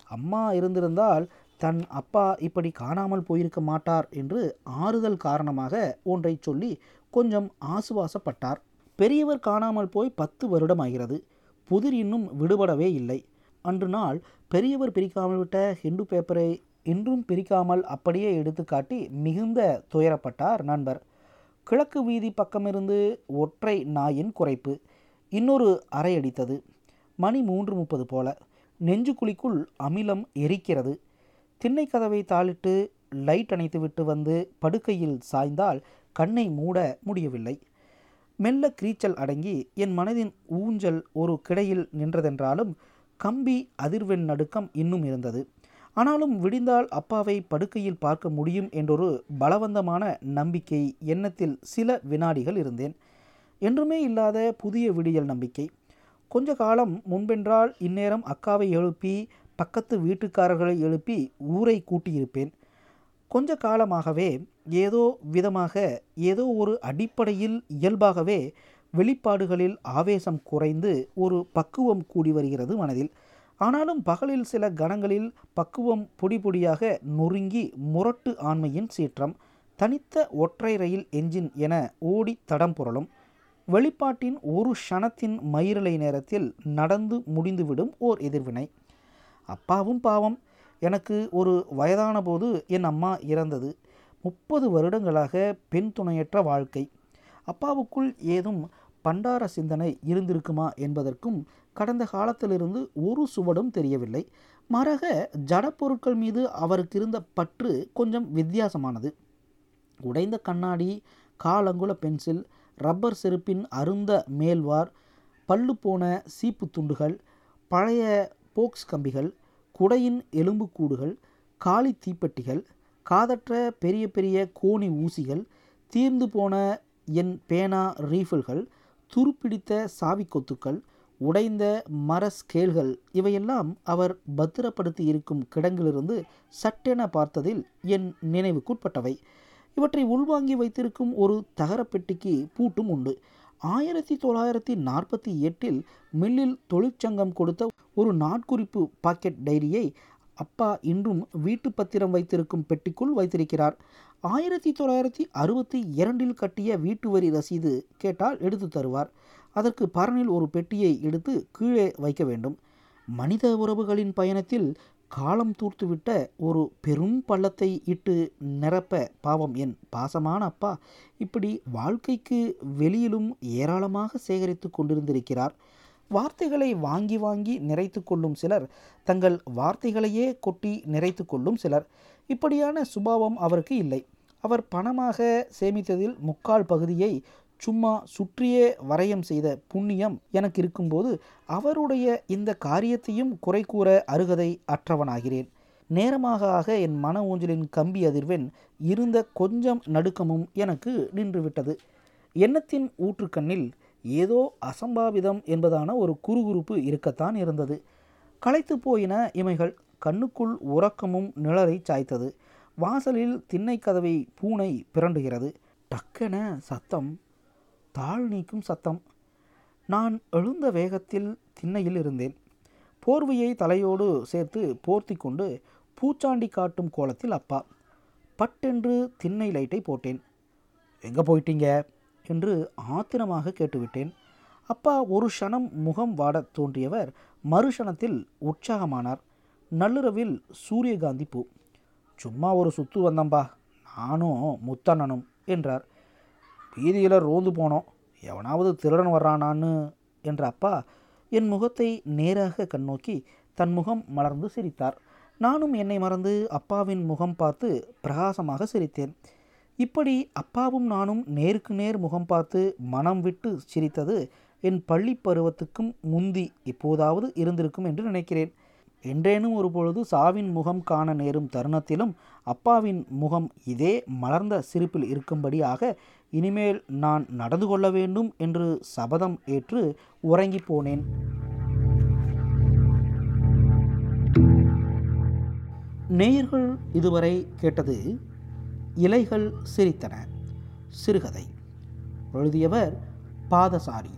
அம்மா இருந்திருந்தால் தன் அப்பா இப்படி காணாமல் போயிருக்க மாட்டார் என்று ஆறுதல் காரணமாக ஒன்றை சொல்லி கொஞ்சம் ஆசுவாசப்பட்டார். பெரியவர் காணாமல் போய் பத்து வருடம் ஆகிறது. புதிர் இன்னும் விடுபடவே இல்லை. அன்று நாள் பெரியவர் பிரிக்காமல் விட்ட ஹிந்து பேப்பரை இன்றும் பிரிக்காமல் அப்படியே எடுத்துக்காட்டி மிகுந்த துயரப்பட்டார் நண்பர். கிழக்கு வீதி பக்கமிருந்து ஒற்றை நாயின் குறைப்பு. இன்னொரு அறை அடித்தது. மணி மூன்று முப்பது போல. நெஞ்சுக்குழிக்குள் அமிலம் எரிக்கிறது. திண்ணை கதவை தாளிட்டு லைட் அணைத்துவிட்டு வந்து படுக்கையில் சாய்ந்தால் கண்ணை மூட முடியவில்லை. மெல்ல கிரீச்சல் அடங்கி என் மனதின் ஊஞ்சல் ஒரு கிடையில் நின்றதென்றாலும் கம்பி அதிர்வெண் நடுக்கம் இன்னும் இருந்தது. ஆனாலும் விடிந்தால் அப்பாவை படுக்கையில் பார்க்க முடியும் என்றொரு பலவந்தமான நம்பிக்கை எண்ணத்தில் சில வினாடிகள் இருந்தேன். என்றுமே இல்லாத புதிய விடியல் நம்பிக்கை. கொஞ்ச காலம் முன்பென்றால் இந்நேரம் அக்காவை எழுப்பி பக்கத்து வீட்டுக்காரர்களை எழுப்பி ஊரை கூட்டியிருப்பேன். கொஞ்ச காலமாகவே ஏதோ விதமாக ஏதோ ஒரு அடிப்படையில் இயல்பாகவே வெளிப்பாடுகளில் ஆவேசம் குறைந்து ஒரு பக்குவம் கூடி வருகிறது மனதில். ஆனாலும் பகலில் சில கணங்களில் பக்குவம் பொடி பொடியாக நொறுங்கி முரட்டு ஆண்மையின் சீற்றம் தனித்த ஒற்றை ரயில் என்ஜின் என ஓடி தடம் புரளும். வெளிப்பாட்டின் ஒரு க்ஷணத்தின் மயிரலை நேரத்தில் நடந்து முடிந்துவிடும் ஓர் எதிர்வினை. அப்பாவும் பாவம். எனக்கு ஒரு வயதான போது என் அம்மா இறந்தது. முப்பது வருடங்களாக பெண் துணையற்ற வாழ்க்கை. அப்பாவுக்குள் ஏதும் பண்டார சிந்தனை இருந்திருக்குமா என்பதற்கும் கடந்த காலத்திலிருந்து ஒரு சுவடும் தெரியவில்லை. மறக ஜடப்பொருட்கள் மீது அவருக்கு இருந்த பற்று கொஞ்சம் வித்தியாசமானது. உடைந்த கண்ணாடி காலங்குல பென்சில் ரப்பர் செருப்பின் அருந்த மேல்வார் பல்லு போன சீப்பு துண்டுகள் பழைய போக்ஸ் கம்பிகள் குடையின் எலும்புக்கூடுகள் காலி தீப்பெட்டிகள் காதற்ற பெரிய பெரிய கோணி ஊசிகள் தீர்ந்து போன என் பேனா ரீஃபில்கள் துருப்பிடித்த சாவி கொத்துக்கள் உடைந்த மர ஸ்கேல்கள் இவையெல்லாம் அவர் பத்திரப்படுத்தி இருக்கும் கிடங்கிலிருந்து சட்டென பார்த்ததில் என் நினைவுக்குட்பட்டவை. இவற்றை உள்வாங்கி வைத்திருக்கும் ஒரு தகரப்பெட்டிக்கு பூட்டும் உண்டு. ஆயிரத்தி தொள்ளாயிரத்தி நாற்பத்தி எட்டில் மில்லில் தொழிற்சங்கம் கொடுத்த ஒரு நாட்குறிப்பு பாக்கெட் டைரியை அப்பா இன்றும் வீட்டு பத்திரம் வைத்திருக்கும் பெட்டிக்குள் வைத்திருக்கிறார். ஆயிரத்தி தொள்ளாயிரத்தி அறுபத்தி இரண்டில் கட்டிய வீட்டு வரி ரசீது கேட்டால் எடுத்து தருவார். அதற்கு பரனில் ஒரு பெட்டியை எடுத்து கீழே வைக்க வேண்டும். மனித உறவுகளின் பயணத்தில் காலம் தூர்த்துவிட்ட ஒரு பெரும் பள்ளத்தை இட்டு நிரப்ப பாவம் என் பாசமான அப்பா இப்படி வாழ்க்கைக்கு வெளியிலும் ஏராளமாக சேகரித்து கொண்டிருந்திருக்கிறார். வார்த்தைகளை வாங்கி வாங்கி நிறைத்து கொள்ளும் சிலர் தங்கள் வார்த்தைகளையே கொட்டி நிறைத்து கொள்ளும் சிலர். இப்படியான சுபாவம் அவருக்கு இல்லை. அவர் பணமாக சேமித்ததில் முக்கால் பகுதியை சும்மா சுற்றியே வரையம் செய்த புண்ணியம் எனக்கு இருக்கும்போது அவருடைய இந்த காரியத்தையும் குறை கூற அருகதை அற்றவனாகிறேன். நேரமாக ஆக என் மன ஊஞ்சலின் கம்பி அதிர்வெண் இருந்த கொஞ்சம் நடுக்கமும் எனக்கு நின்றுவிட்டது. எண்ணத்தின் ஊற்றுக்கண்ணில் ஏதோ அசம்பாவிதம் என்பதான ஒரு குறுகுறுப்பு இருக்கத்தான் இருந்தது. களைத்து போயின இமைகள் கண்ணுக்குள் உறக்கமும் நிழலை சாய்த்தது. வாசலில் திண்ணை கதவை பூனை பிறண்டுகிறது. டக்கென சத்தம் தாழ் நீக்கும் சத்தம். நான் எழுந்த வேகத்தில் திண்ணையில் இருந்தேன். போர்வையை தலையோடு சேர்த்து போர்த்தி கொண்டு பூச்சாண்டி காட்டும் கோலத்தில் அப்பா பட்டென்று திண்ணை லைட்டை போட்டேன். எங்கே போயிட்டீங்க? என்று ஆத்திரமாக கேட்டுவிட்டேன். அப்பா ஒரு க்ஷணம் முகம் வாடத் தோன்றியவர் மறுஷணத்தில் உற்சாகமானார். நள்ளிரவில் சூரியகாந்தி பூ. சும்மா ஒரு சுத்து வந்தம்பா. நானும் முத்தண்ணனும் என்றார். வீதியில் ரோந்து போனோம். எவனாவது திருடன் வர்றானான்னு என்ற அப்பா என் முகத்தை நேராக கண்ணோக்கி தன் முகம் மலர்ந்து சிரித்தார். நானும் என்னை மறந்து அப்பாவின் முகம் பார்த்து பிரகாசமாக சிரித்தேன். இப்படி அப்பாவும் நானும் நேருக்கு நேர் முகம் பார்த்து மனம் விட்டு சிரித்தது என் பள்ளி பருவத்துக்கும் முந்தி இப்போதாவது இருந்திருக்கும் என்று நினைக்கிறேன். என்றேனும் ஒரு பொழுது சாவின் முகம் காண நேரும் தருணத்திலும் அப்பாவின் முகம் இதே மலர்ந்த சிரிப்பில் இருக்கும்படியாக இனிமேல் நான் நடந்து கொள்ள வேண்டும் என்று சபதம் ஏற்று உறங்கி போனேன். நேயர்கள் இதுவரை கேட்டது இலைகள் சிரித்தன சிறுகதை. எழுதியவர் பாதசாரி.